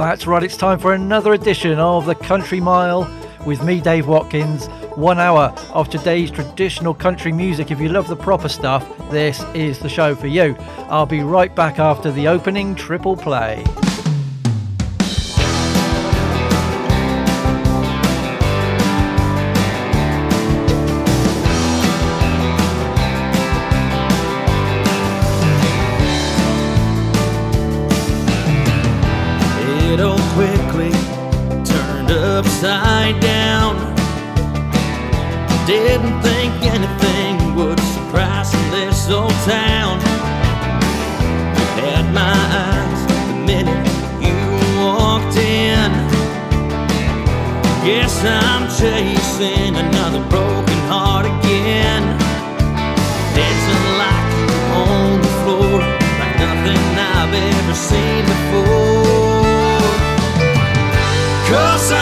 That's right, it's time for another edition of the Country Mile with me, Dave Watkins. One hour of today's traditional country music. If you love the proper stuff, this is the show for you. I'll be right back after the opening triple play. Didn't think anything would surprise in this old town. Had my eyes the minute you walked in. Guess I'm chasing another broken heart again. Dancing like on the floor, like nothing I've ever seen before. Cause I'm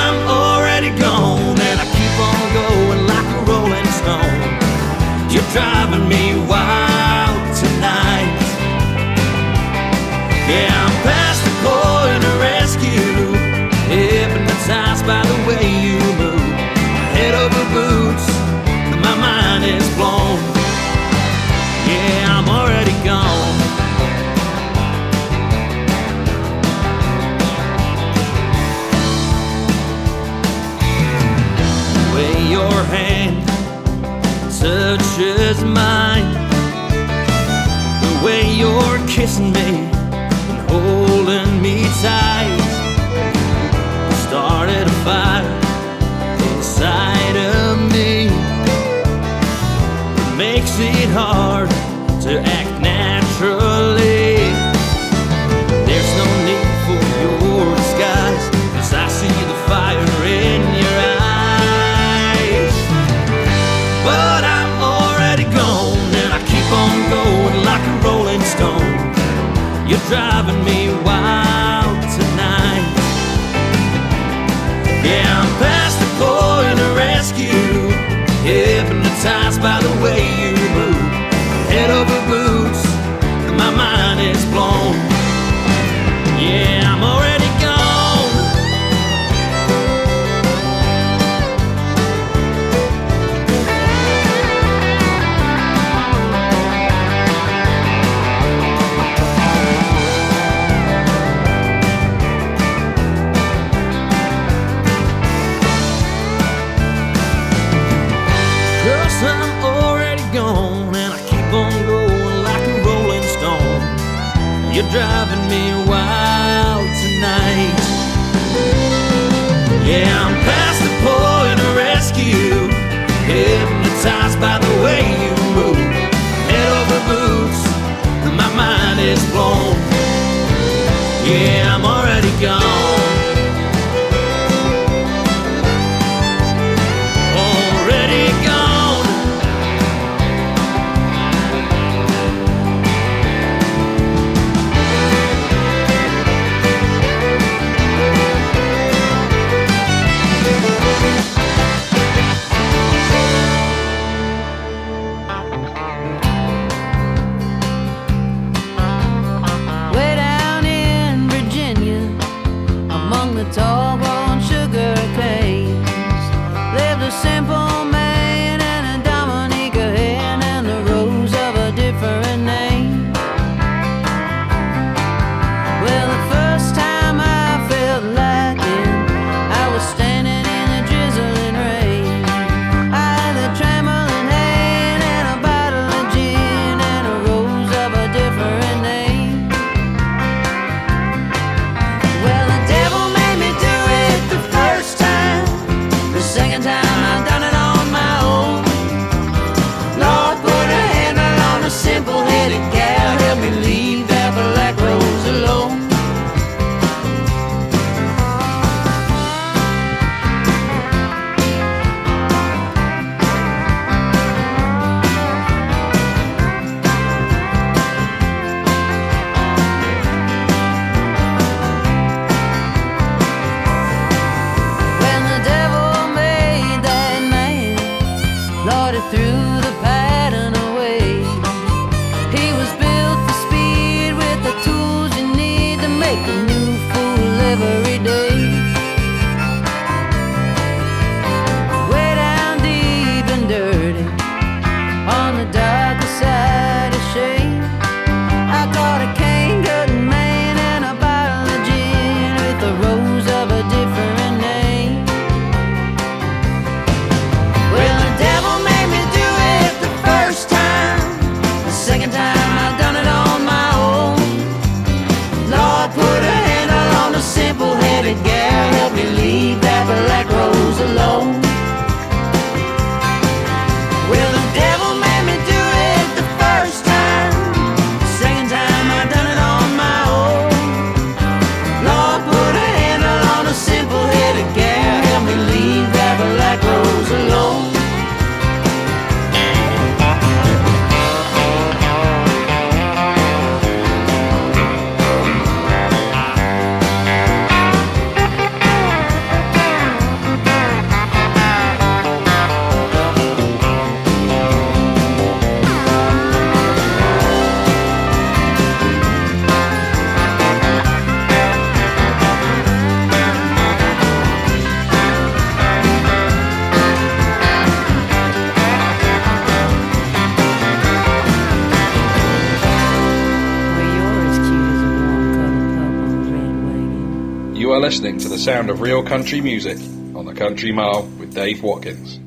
sound of real country music on the Country Mile with Dave Watkins.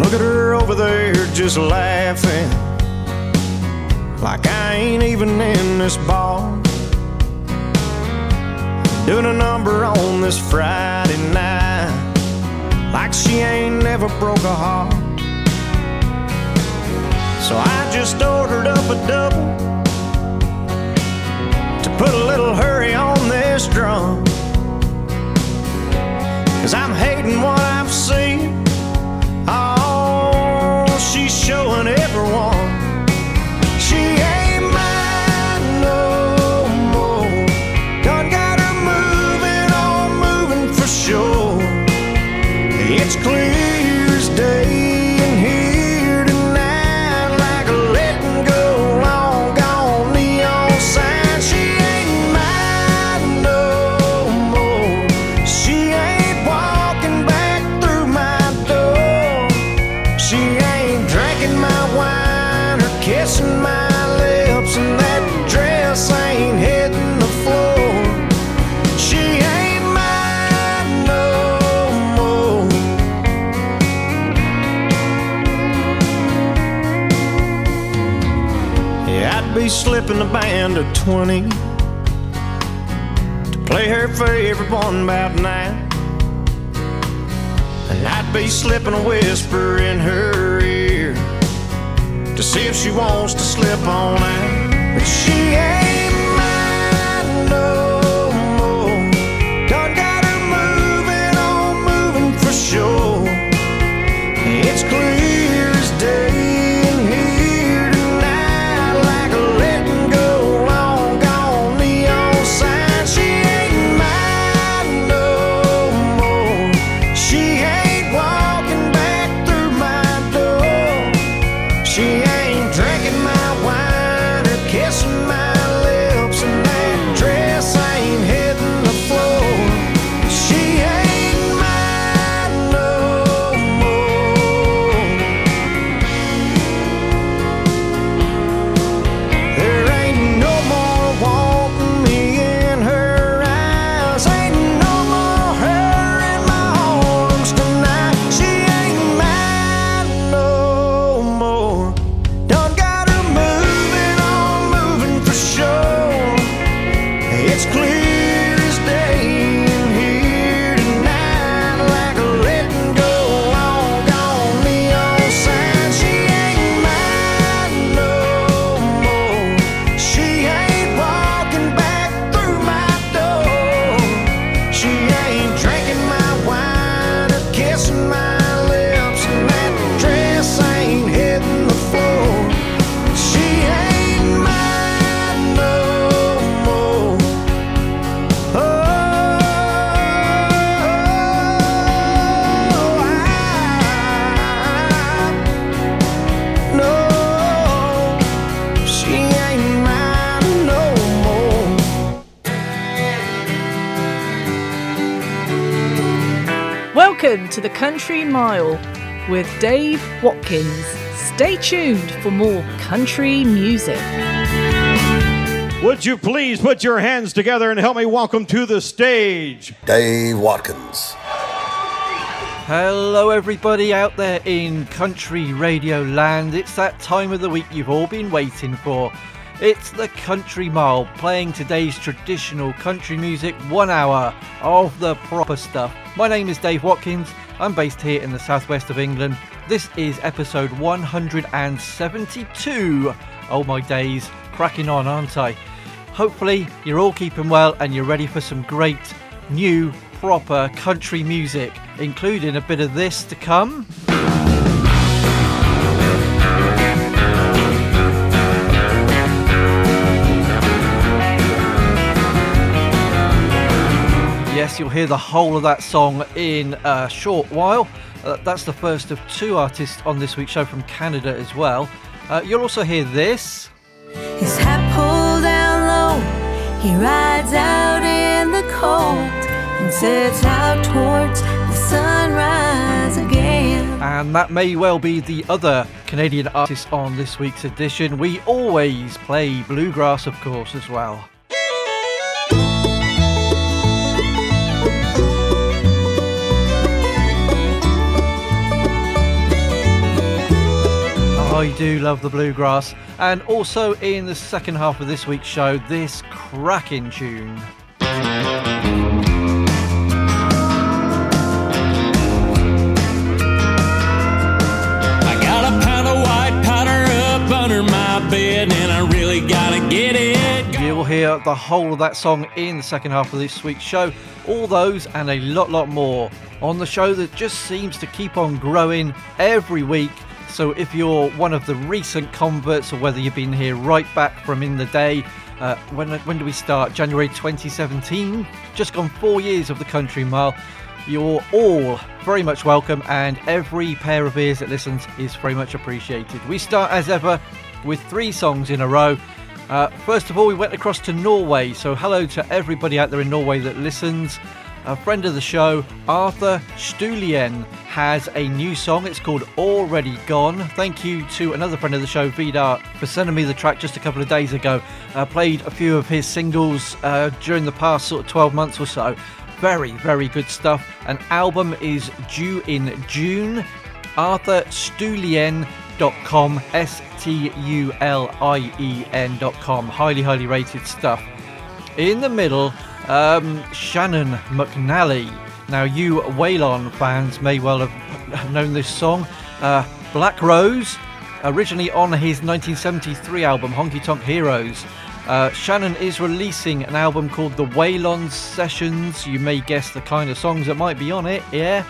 Look at her over there just laughing like I ain't even in this bar. Doing a number on this Friday night like she ain't never broke a heart. So I just ordered up a double to put a little hurry on this drum. Cause I'm hating what I've seen. Oh, she's showing everyone band 20 to play her favorite one about nine. And I'd be slipping a whisper in her ear to see if she wants to slip on out. But she ain't to the Country Mile with Dave Watkins. Stay tuned for more country music. Would you please put your hands together and help me welcome to the stage Dave Watkins. Hello, everybody out there in country radio land. It's that time of the week you've all been waiting for. It's the Country Mile, playing today's traditional country music, one hour of the proper stuff. My name is Dave Watkins. I'm based here in the southwest of England. This is episode 172. Oh my days, cracking on, aren't I? Hopefully, you're all keeping well and you're ready for some great new proper country music, including a bit of this to come. You'll hear the whole of that song in a short while. Uh, that's the first of two artists on this week's show from Canada as well. Uh, you'll also hear this. His hat pulled down low, he rides out in the cold and sets out towards the sunrise again. And that may well be the other Canadian artist on this week's edition. We always play bluegrass, of course, as well. I do love the bluegrass. And also in the second half of this week's show, this cracking tune. I got a pound of white powder up under my bed, and I really gotta get it. You'll hear the whole of that song in the second half of this week's show. All those and a lot, lot more on the show that just seems to keep on growing every week. So if you're one of the recent converts, or whether you've been here right back from in the day, uh, when when do we start? January 2017. Just gone four years of the Country Mile. You're all very much welcome, and every pair of ears that listens is very much appreciated. We start as ever with three songs in a row. Uh, first of all, we went across to Norway, so hello to everybody out there in Norway that listens. A friend of the show, Arthur Stulien, has a new song. It's called Already Gone. Thank you to another friend of the show, Vidar, for sending me the track just a couple of days ago. I played a few of his singles uh, during the past sort of 12 months or so. Very, very good stuff. An album is due in June. Arthur Stulien.com, S T U L I E N.com. Highly, highly rated stuff. In the middle, um, Shannon McNally. Now, you Waylon fans may well have known this song. Uh, Black Rose, originally on his 1973 album Honky Tonk Heroes. Uh, Shannon is releasing an album called The Waylon Sessions. You may guess the kind of songs that might be on it, yeah?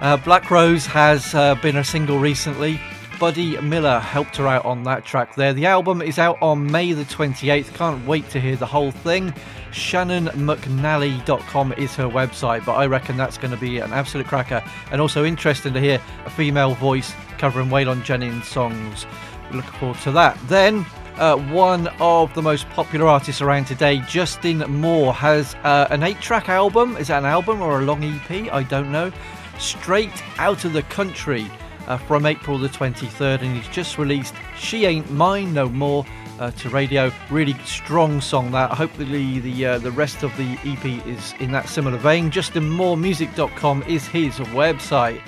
Uh, Black Rose has uh, been a single recently. Buddy Miller helped her out on that track there. The album is out on May the 28th. Can't wait to hear the whole thing. ShannonMcNally.com is her website, but I reckon that's going to be an absolute cracker. And also interesting to hear a female voice covering Waylon Jennings songs. Looking forward to that. Then, uh, one of the most popular artists around today, Justin Moore, has uh, an eight track album. Is that an album or a long EP? I don't know. Straight out of the country uh, from April the 23rd, and he's just released She Ain't Mine No More. Uh, to radio, really strong song. That hopefully the uh, the rest of the EP is in that similar vein. JustinMooreMusic.com is his website.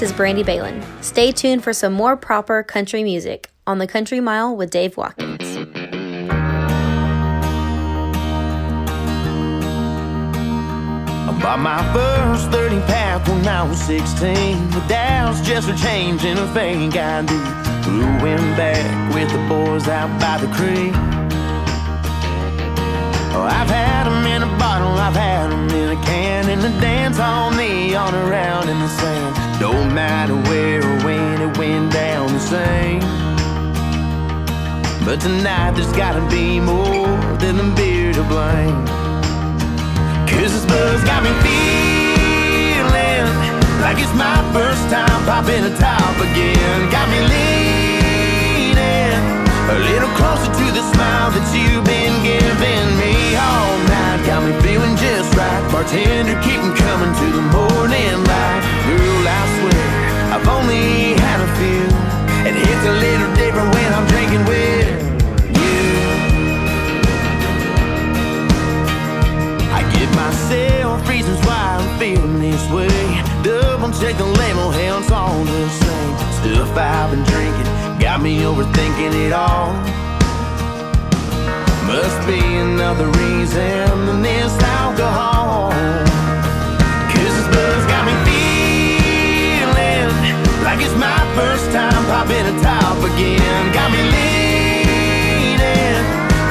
This is Brandy Balin. Stay tuned for some more proper country music on the Country Mile with Dave Watkins. Bought my first 30 pack when I was 16. The dials just were changing, I think I do. Flew back with the boys out by the creek. Oh, I've had 'em in a bottle, I've had 'em in a can, in the dance hall, neon around in the sand. Don't matter where or when it went down the same. But tonight there's gotta be more than the beer to blame. Cause this buzz got me feeling like it's my first time popping a top again. Got me leaning a little closer to the smile that you've been giving me night. Got me feeling just right. Bartender, keep 'em coming to the morning light. Girl, I swear, I've only had a few. It hits a little different when I'm drinking with you. I give myself reasons why I'm feeling this way. Double check the label, it's all the same. Stuff I've been drinking got me overthinking it all. Must be another reason than this alcohol. Cause this buzz got me feeling like it's my first time popping a top again. Got me leaning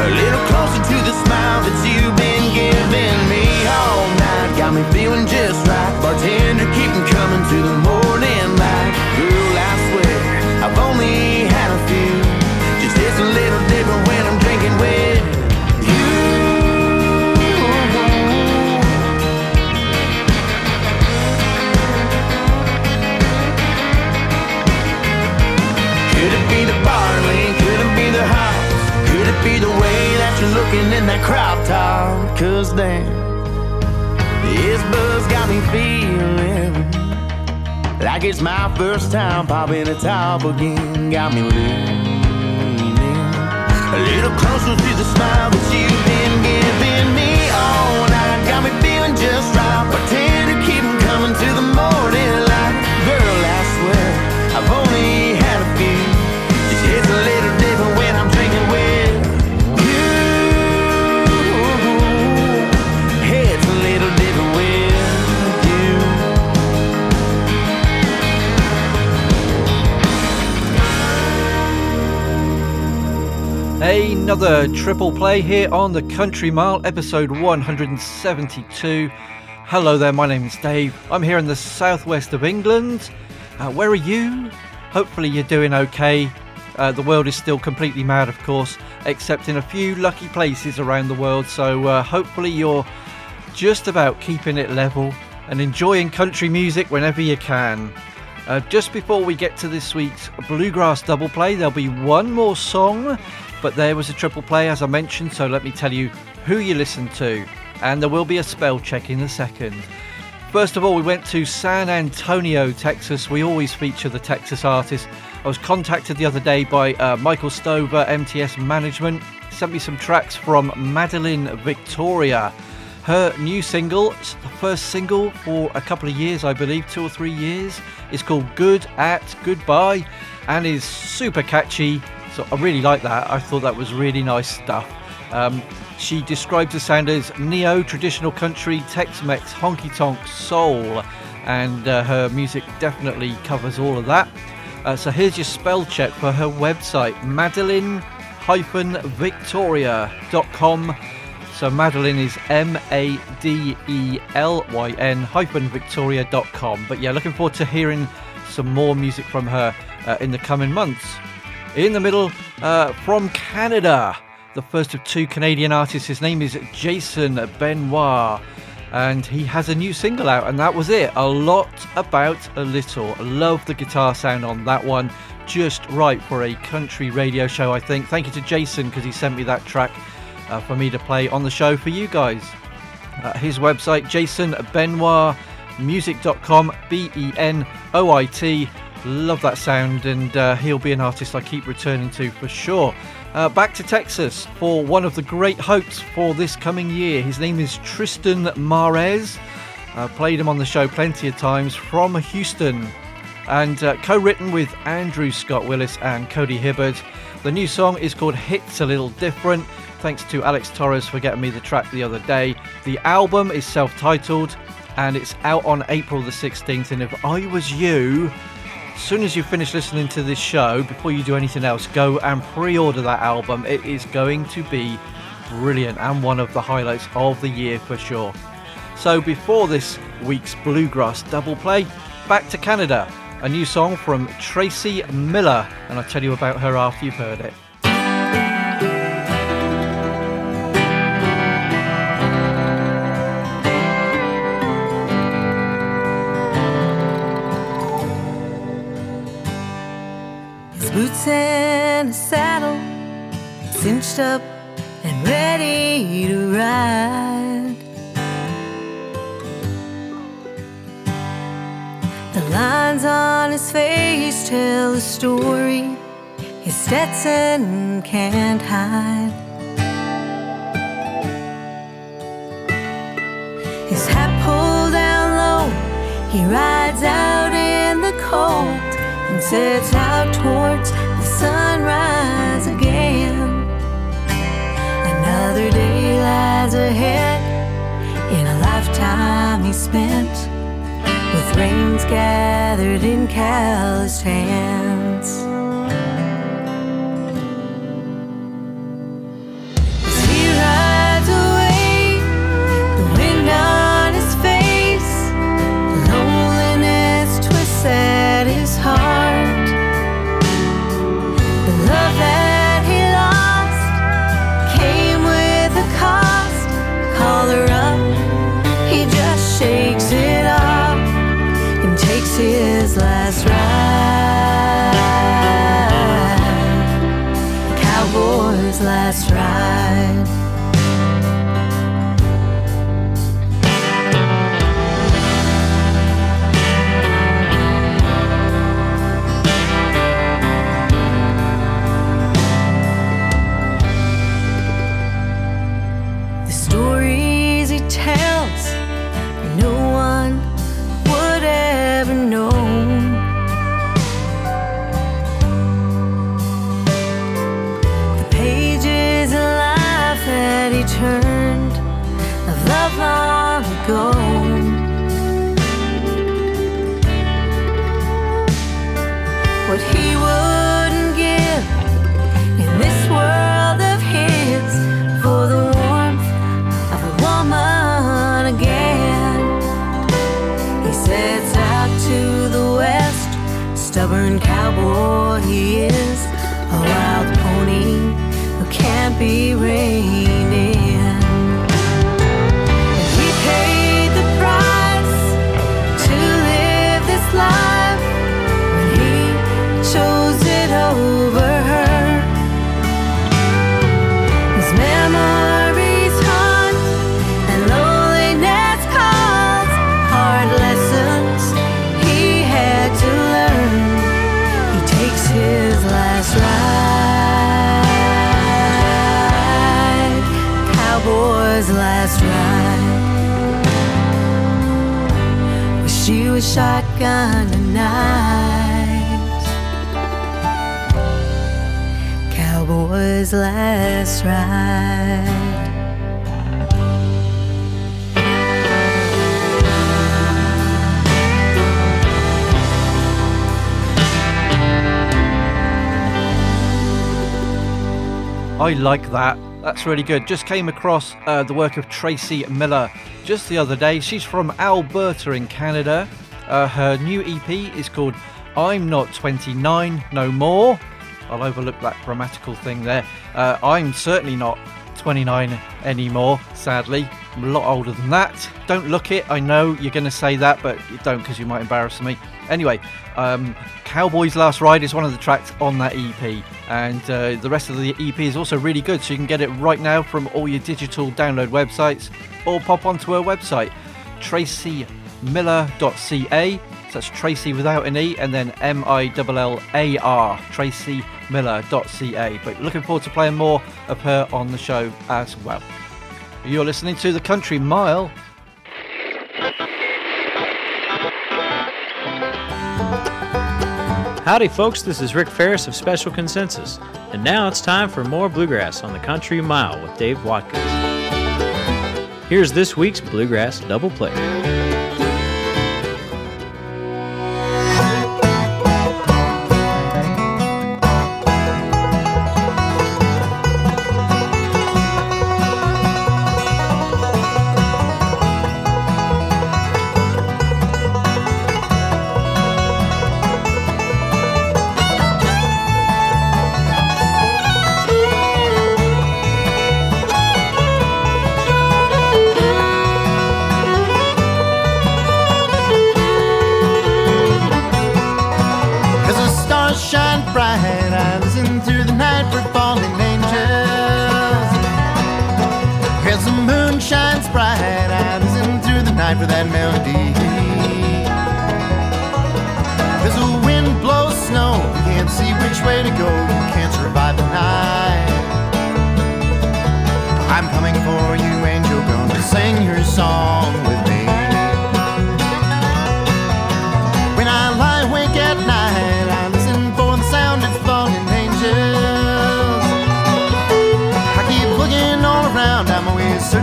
a little closer to the smile that you've been giving me all night. Got me feeling just right. Bartender, keep 'em coming to the morning light. Girl, I swear, I've only had a few. Just it's a little different when I'm drinking with that crop top? Cause damn, this buzz got me feeling like it's my first time popping the top again. Got me leaning a little closer to the smile that you've been giving me oh, all night. Got me feeling just right. Pretend to keep coming to the morning Another triple play here on the Country Mile, episode 172. Hello there, my name is Dave. I'm here in the southwest of England. Uh, where are you? Hopefully, you're doing okay. Uh, the world is still completely mad, of course, except in a few lucky places around the world. So, uh, hopefully, you're just about keeping it level and enjoying country music whenever you can. Uh, just before we get to this week's Bluegrass double play, there'll be one more song, but there was a triple play as I mentioned, so let me tell you who you listened to, and there will be a spell check in a second. First of all, we went to San Antonio, Texas. We always feature the Texas artists. I was contacted the other day by uh, Michael Stover, MTS Management. Sent me some tracks from Madelyn Victoria. Her new single, the first single for a couple of years, I believe, two or three years, is called Good at Goodbye and is super catchy. So I really like that. I thought that was really nice stuff. Um, she describes the sound as neo traditional country, Tex Mex, honky tonk, soul, and uh, her music definitely covers all of that. Uh, so here's your spell check for her website madelyn victoria.com. So Madelyn is M A D E L Y N hyphen Victoria.com. But yeah, looking forward to hearing some more music from her uh, in the coming months. In the middle, uh, from Canada, the first of two Canadian artists. His name is Jason Benoit, and he has a new single out, and that was it. A lot about a little. Love the guitar sound on that one. Just right for a country radio show, I think. Thank you to Jason because he sent me that track uh, for me to play on the show for you guys. Uh, his website, jasonbenoitmusic.com, B E N O I T. Love that sound, and uh, he'll be an artist I keep returning to for sure. Uh, back to Texas for one of the great hopes for this coming year. His name is Triston Marez. Uh, played him on the show plenty of times from Houston and uh, co written with Andrew Scott Willis and Cody Hibbard. The new song is called Hits a Little Different. Thanks to Alex Torres for getting me the track the other day. The album is self titled and it's out on April the 16th. And if I was you, as soon as you finish listening to this show, before you do anything else, go and pre order that album. It is going to be brilliant and one of the highlights of the year for sure. So, before this week's Bluegrass double play, back to Canada. A new song from Tracy Millar, and I'll tell you about her after you've heard it. His saddle cinched up and ready to ride. The lines on his face tell a story his Stetson can't hide. His hat pulled down low, he rides out in the cold and sets out towards the sunrise again. Another day lies ahead in a lifetime he spent with reins gathered in calloused hands. Cowboy's last ride. I like that. That's really good. Just came across uh, the work of Tracy Millar just the other day. She's from Alberta in Canada. Uh, her new EP is called I'm Not 29 No More. I'll overlook that grammatical thing there. Uh, I'm certainly not 29 anymore, sadly. I'm a lot older than that. Don't look it. I know you're going to say that, but don't because you might embarrass me. Anyway, um, Cowboy's Last Ride is one of the tracks on that EP, and uh, the rest of the EP is also really good. So you can get it right now from all your digital download websites, or pop onto her website, tracymillar.ca. So that's Tracy without an E, and then M I L L A R, tracymillar.ca. But looking forward to playing more of her on the show as well. You're listening to the Country Mile. Howdy, folks. This is Rick Faris of Special Consensus. And now it's time for more Bluegrass on the Country Mile with Dave Watkins. Here's this week's Bluegrass Double Play.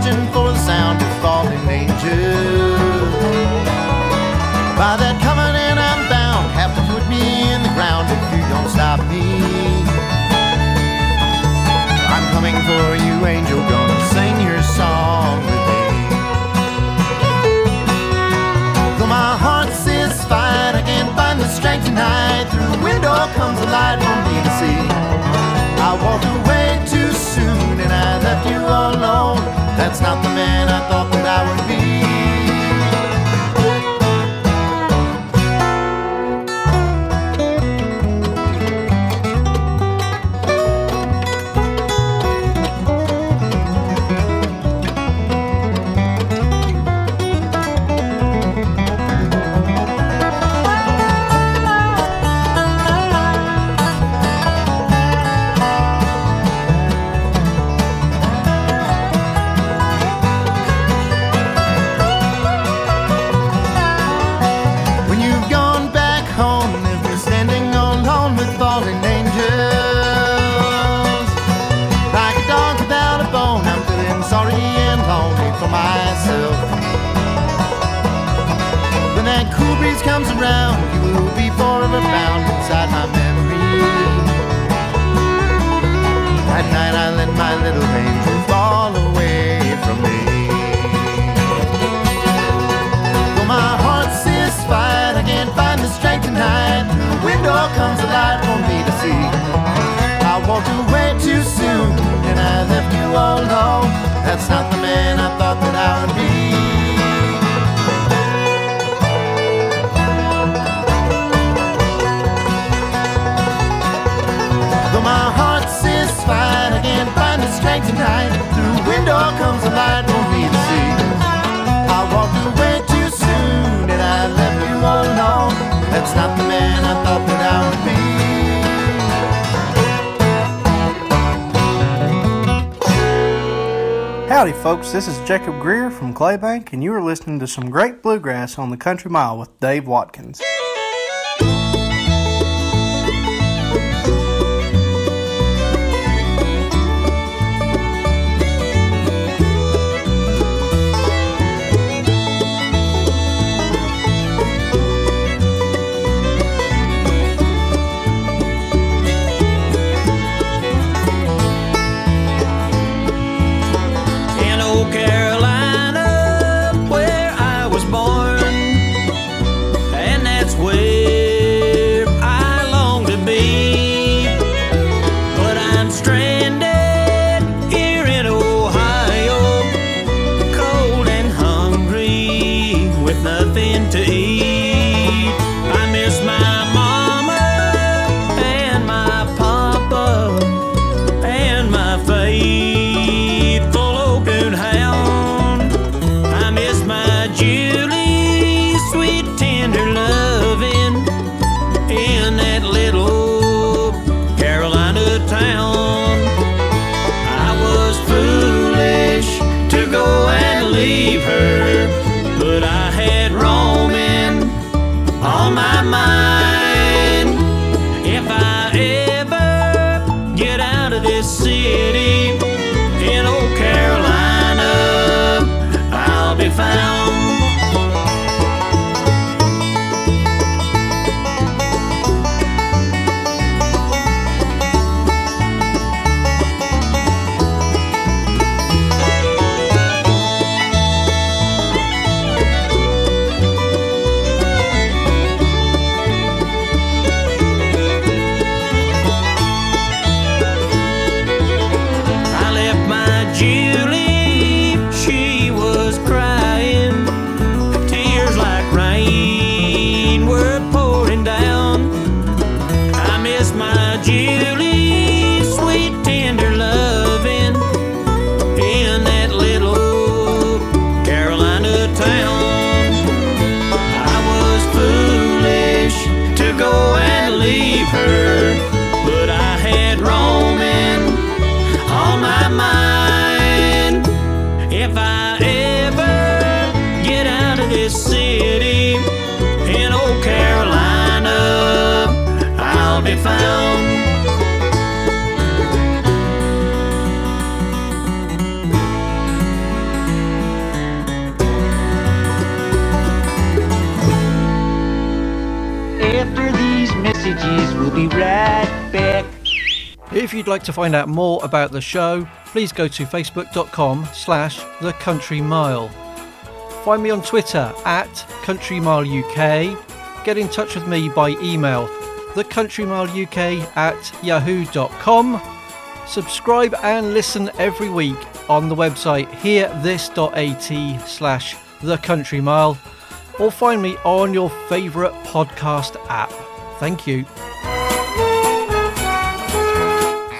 Searching for the sound of falling angels. By that covenant I'm bound, have to put me in the ground if you don't stop me. I'm coming for you, angel, gonna sing your song with me. Though my heart says fight, I can't find the strength tonight. Through the window comes a light That's not the man I thought walked away too soon and I left you all alone. That's not the man I thought that I would Howdy, folks. This is Jacob Greer from Claybank, and you are listening to some great bluegrass on the Country Mile with Dave Watkins. This be right back. If you'd like to find out more about the show, please go to facebook.com slash the country mile. Find me on Twitter at Country Mile UK. Get in touch with me by email, thecountrymileuk at yahoo.com. Subscribe and listen every week on the website hearthis.at slash the country mile or find me on your favourite podcast app. Thank you.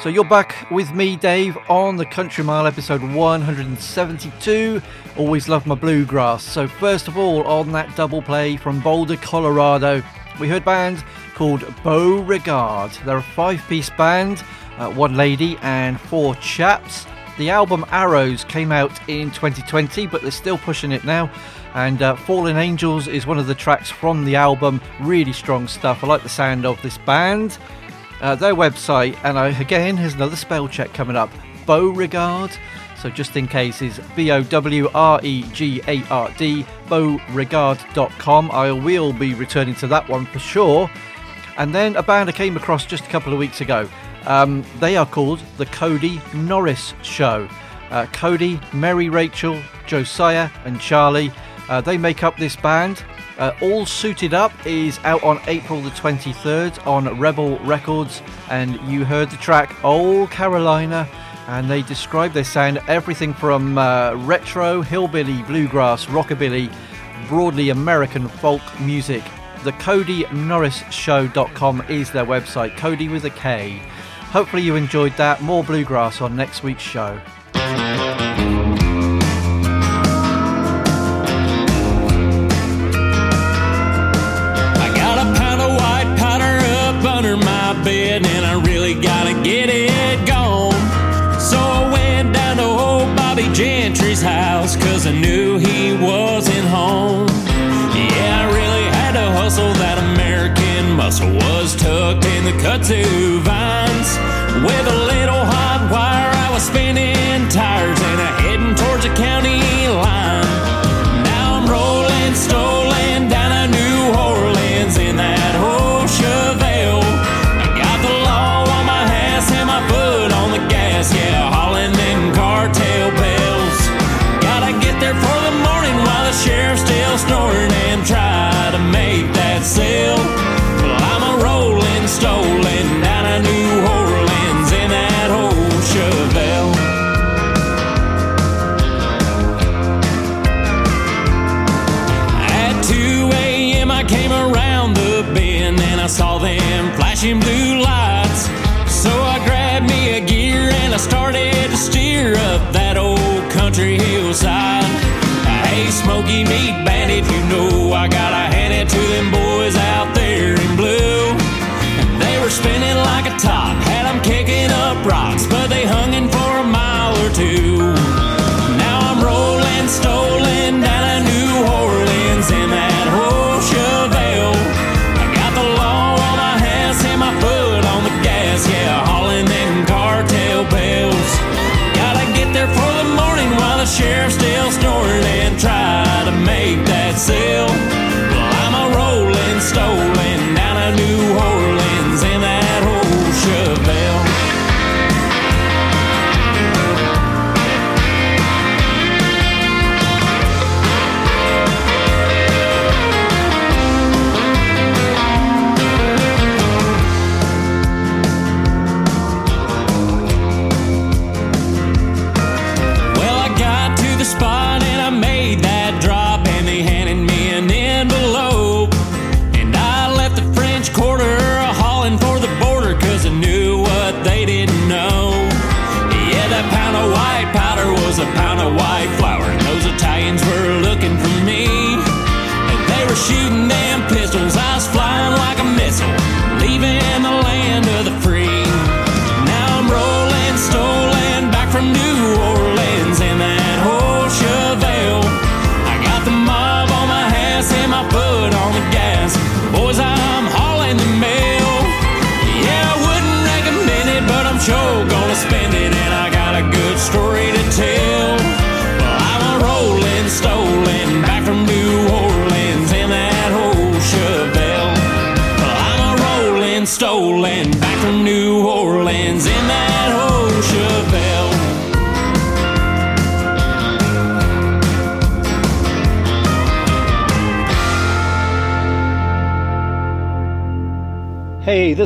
So you're back with me, Dave, on the Country Mile episode 172. Always love my bluegrass. So first of all, on that double play from Boulder, Colorado, we heard a band called Bowregard. They're a five-piece band, uh, one lady and four chaps. The album Arrows came out in 2020, but they're still pushing it now. And uh, Fallen Angels is one of the tracks from the album. Really strong stuff. I like the sound of this band. Uh, their website, and I, again, here's another spell check coming up Bowregard. So just in case, is B O W R E G A R D, bowregard.com. I will be returning to that one for sure. And then a band I came across just a couple of weeks ago. Um, they are called The Kody Norris Show. Uh, Kody, Mary Rachel, Josiah, and Charlie. Uh, they make up this band. Uh, All Suited Up is out on April the 23rd on Rebel Records, and you heard the track Ole Carolina, and they describe their sound everything from uh, retro, hillbilly, bluegrass, rockabilly, broadly American folk music. The KodyNorrisShow.com is their website, Kody with a K. Hopefully, you enjoyed that. More bluegrass on next week's show. bed and I really gotta get it gone. So I went down to old Bobby Gentry's house cause I knew he wasn't home. Yeah, I really had to hustle that American muscle was tucked in the kudzu vines with a little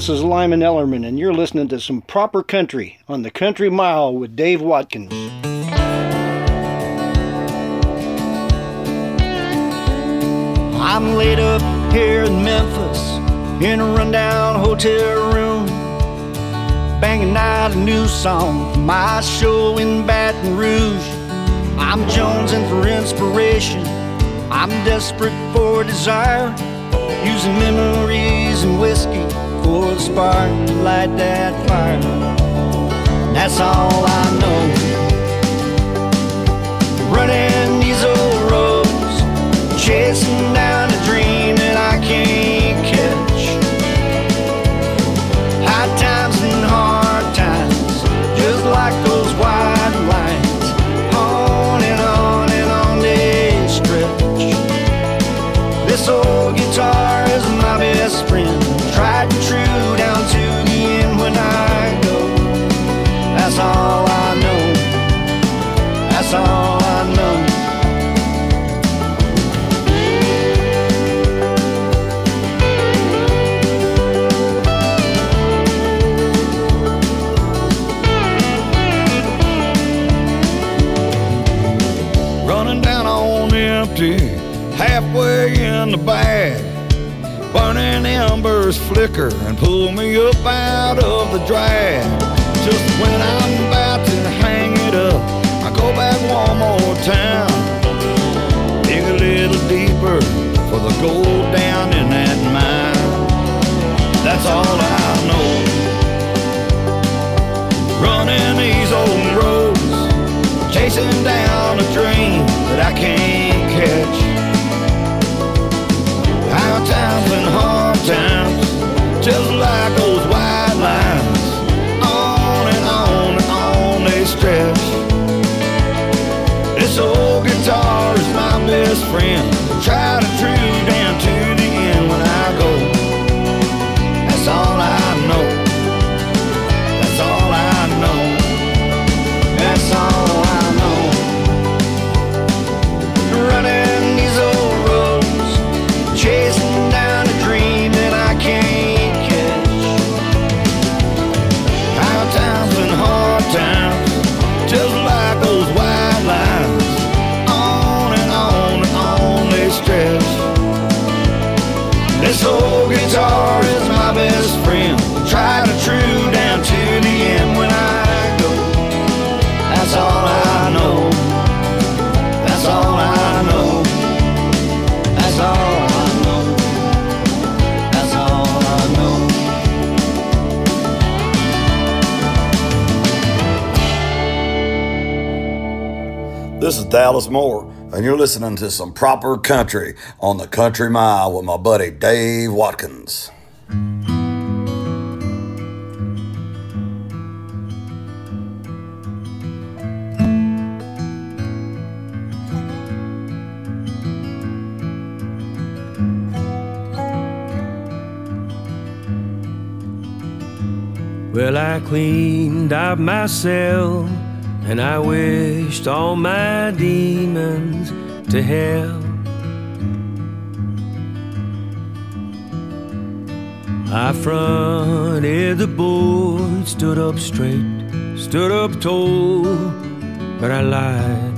This is Lyman Ellerman, and you're listening to some proper country on the Country Mile with Dave Watkins. I'm laid up here in Memphis in a rundown hotel room, banging out a new song for my show in Baton Rouge. I'm jonesing for inspiration, I'm desperate for desire, using memories and whiskey full spark, light that fire. That's all I know. Running these old roads, chasing down a dream. Embers flicker and pull me up out of the drag. Just when I'm about to hang it up, I go back one more time. Dig a little deeper for the gold down in that mine. That's all I know. Running these old roads, chasing down a dream that I can't catch. High times and hard Old guitar is my best friend. Try to Dallas Moore, and you're listening to some proper country on the Country Mile with my buddy Dave Watkins. Well, I cleaned up my cell and I wished all my demons to hell. I fronted the board, stood up straight, stood up tall, but I lied.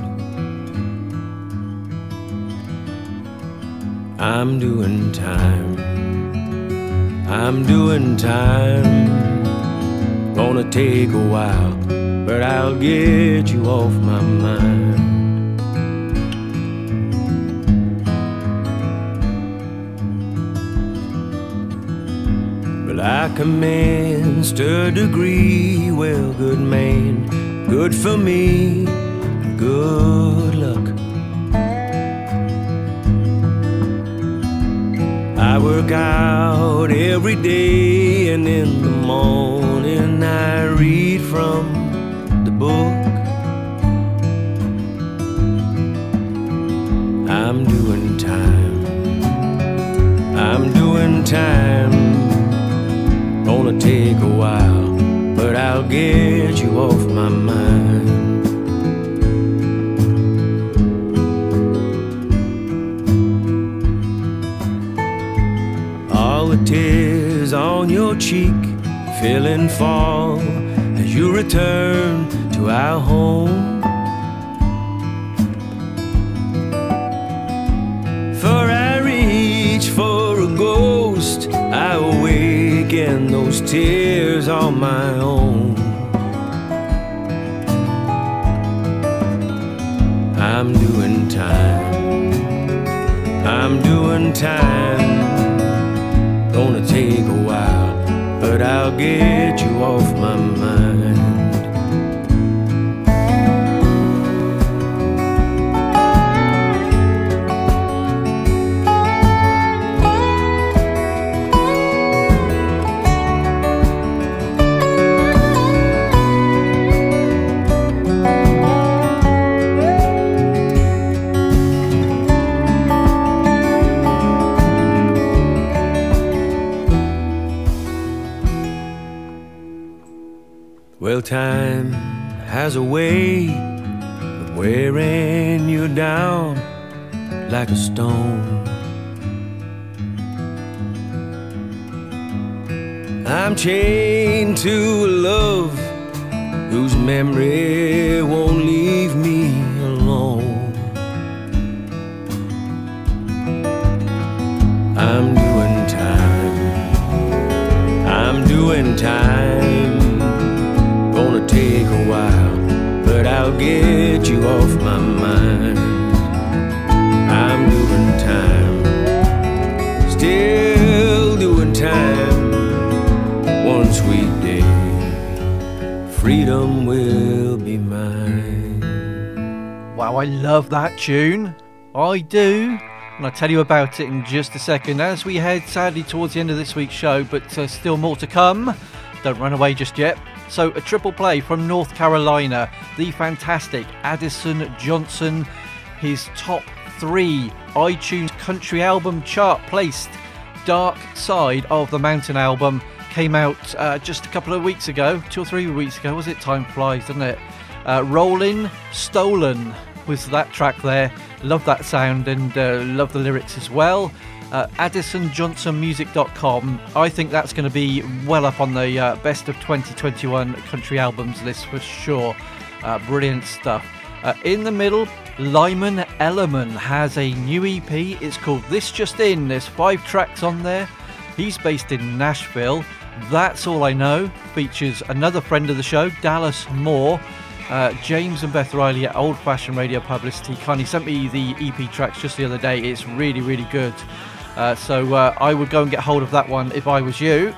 I'm doing time. I'm doing time. Gonna take a while, but I'll get you off my mind. But I commenced a degree, well, good man, good for me, good luck. I work out every day, and in the morning get you off my mind. All the tears on your cheek, fill and fall as you return to our home. For I reach for a ghost, I awaken those tears on my time. A way of wearing you down like a stone. I'm chained to a love whose memory won't leave me I love that tune. I do. And I'll tell you about it in just a second as we head sadly towards the end of this week's show, but uh, still more to come. Don't run away just yet. So, a triple play from North Carolina, the fantastic Addison Johnson, his top three iTunes country album chart placed. Dark Side of the Mountain album came out uh, just a couple of weeks ago, two or three weeks ago. Was it? Time flies, doesn't it? Uh, Rolling Stolen was that track there. Love that sound and uh, love the lyrics as well. Uh, AddisonJohnsonMusic.com. I think that's going to be well up on the uh, best of 2021 country albums list for sure. Uh, brilliant stuff. Uh, in the middle, Lyman Ellerman has a new EP. It's called This Just In. There's five tracks on there. He's based in Nashville. That's All I Know features another friend of the show, Dallas Moore. Uh, James and Beth Riley at Old Fashioned Radio Publicity kindly sent me the EP tracks just the other day. It's really, really good. Uh, so uh, I would go and get hold of that one if I was you.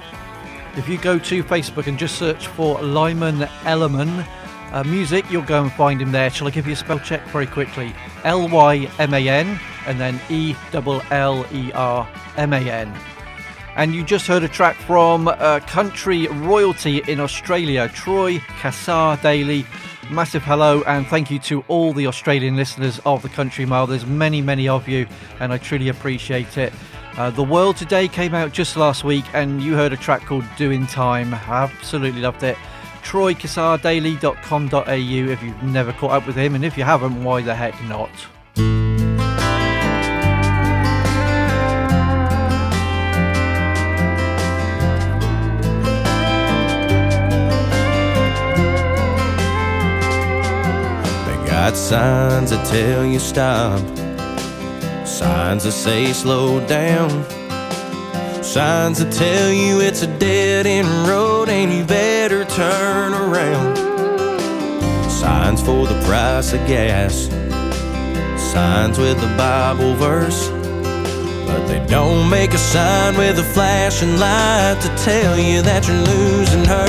If you go to Facebook and just search for Lyman Ellerman uh, Music, you'll go and find him there. Shall I give you a spell check very quickly? L Y M A N and then E L L E R M A N. And you just heard a track from uh, country royalty in Australia, Troy Cassar-Daley. Massive hello and thank you to all the Australian listeners of the Country Mile. There's many, many of you, and I truly appreciate it. Uh, the World Today came out just last week, and you heard a track called Doing Time. I absolutely loved it. TroyCassarDaley.com.au if you've never caught up with him, and if you haven't, why the heck not? Got signs that tell you stop, signs that say slow down, signs that tell you it's a dead end road and you better turn around. Signs for the price of gas, signs with a Bible verse, but they don't make a sign with a flashing light to tell you that you're losing her.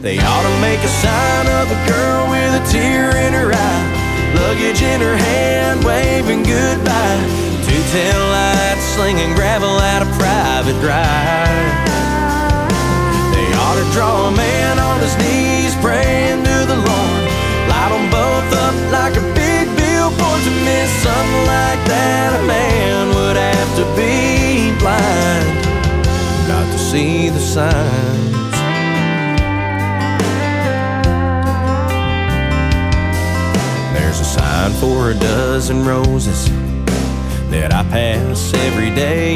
They ought to make a sign of a girl with a tear in her eye, luggage in her hand, waving goodbye. Two-tail lights slinging gravel at a private drive. They ought to draw a man on his knees, praying to the Lord. Light them both up like a big billboard to miss something like that. A man would have to be blind not to see the signs. Sign for a dozen roses that I pass every day.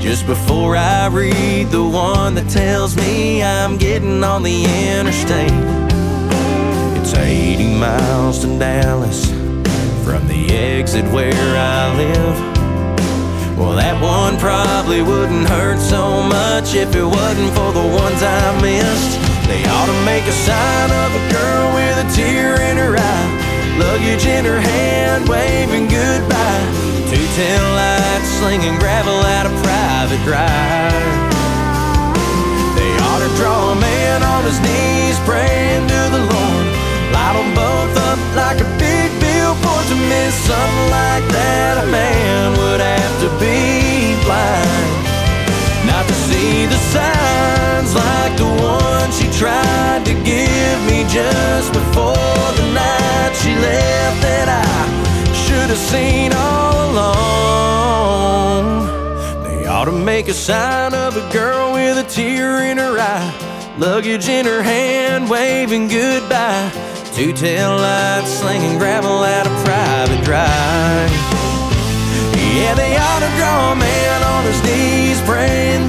Just before I read the one that tells me I'm getting on the interstate. It's 80 miles to Dallas from the exit where I live. Well, that one probably wouldn't hurt so much if it wasn't for the ones I missed. They ought to make a sign of a girl with a tear in her eye, luggage in her hand, waving goodbye. Two-tail lights slinging gravel at a private drive. They ought to draw a man on his knees, praying to the Lord. Light them both up like a big billboard to miss something like that. A man would have to be blind see the signs like the one she tried to give me just before the night she left that I should have seen all along. They ought to make a sign of a girl with a tear in her eye, luggage in her hand, waving goodbye. Two-tail lights slinging gravel at a private drive. Yeah, they ought to draw a man on his knees, praying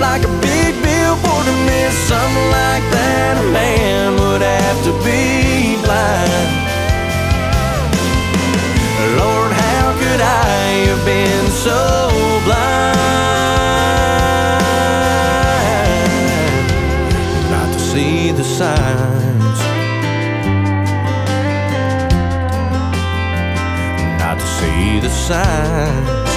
like a big billboard to miss something like that. A man would have to be blind. Lord, how could I have been so blind not to see the signs? Not to see the signs.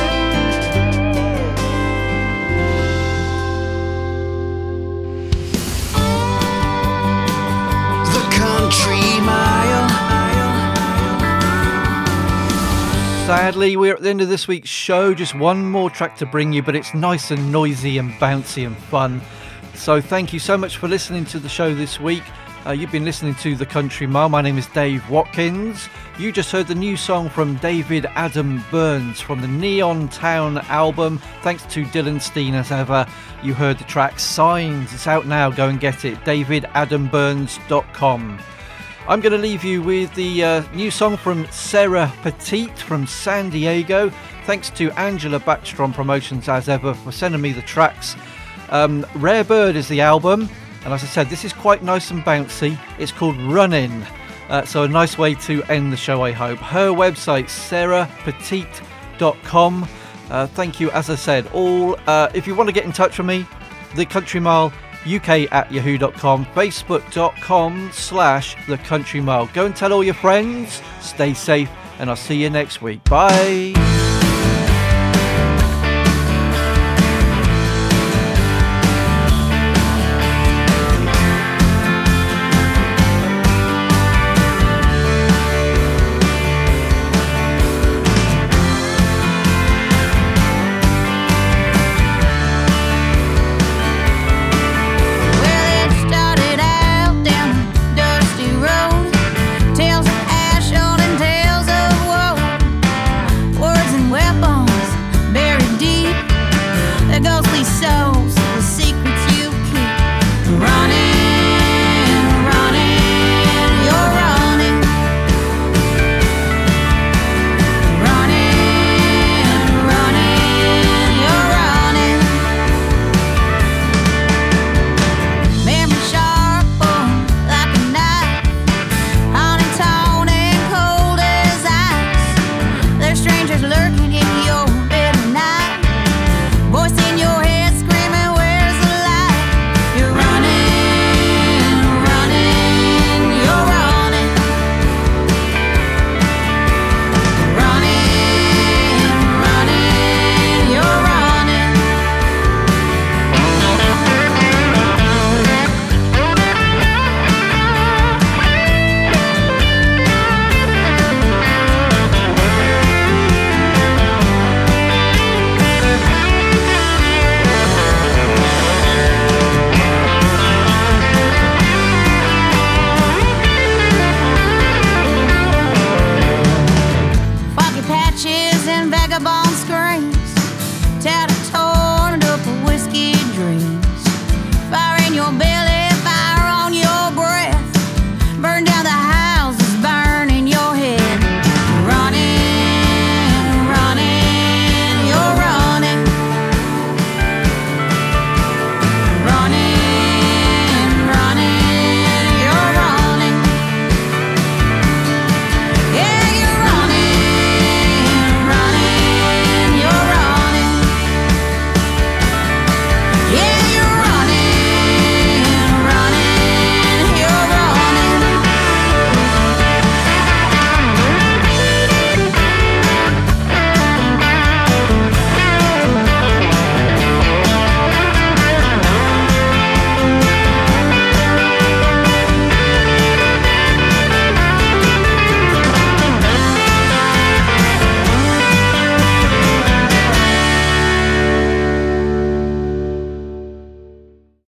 Sadly, we're at the end of this week's show. Just one more track to bring you, but it's nice and noisy and bouncy and fun. So, thank you so much for listening to the show this week. Uh, you've been listening to The Country Mile. My name is Dave Watkins. You just heard the new song from David Adam Byrnes from the Neon Town album. Thanks to Dylan Steen as ever. You heard the track Signs. It's out now. Go and get it. DavidAdamByrnes.com. I'm going to leave you with the uh, new song from Sarah Petite from San Diego. Thanks to Angela Backstrom Promotions as ever for sending me the tracks. Um, Rare Bird is the album, and as I said, this is quite nice and bouncy. It's called Running. Uh, so, a nice way to end the show, I hope. Her website, sarahpetite.com. Uh, thank you, as I said. All uh, If you want to get in touch with me, the Country Mile uk at yahoo.com, facebook.com slash the country mile. Go and tell all your friends, stay safe, and I'll see you next week. Bye.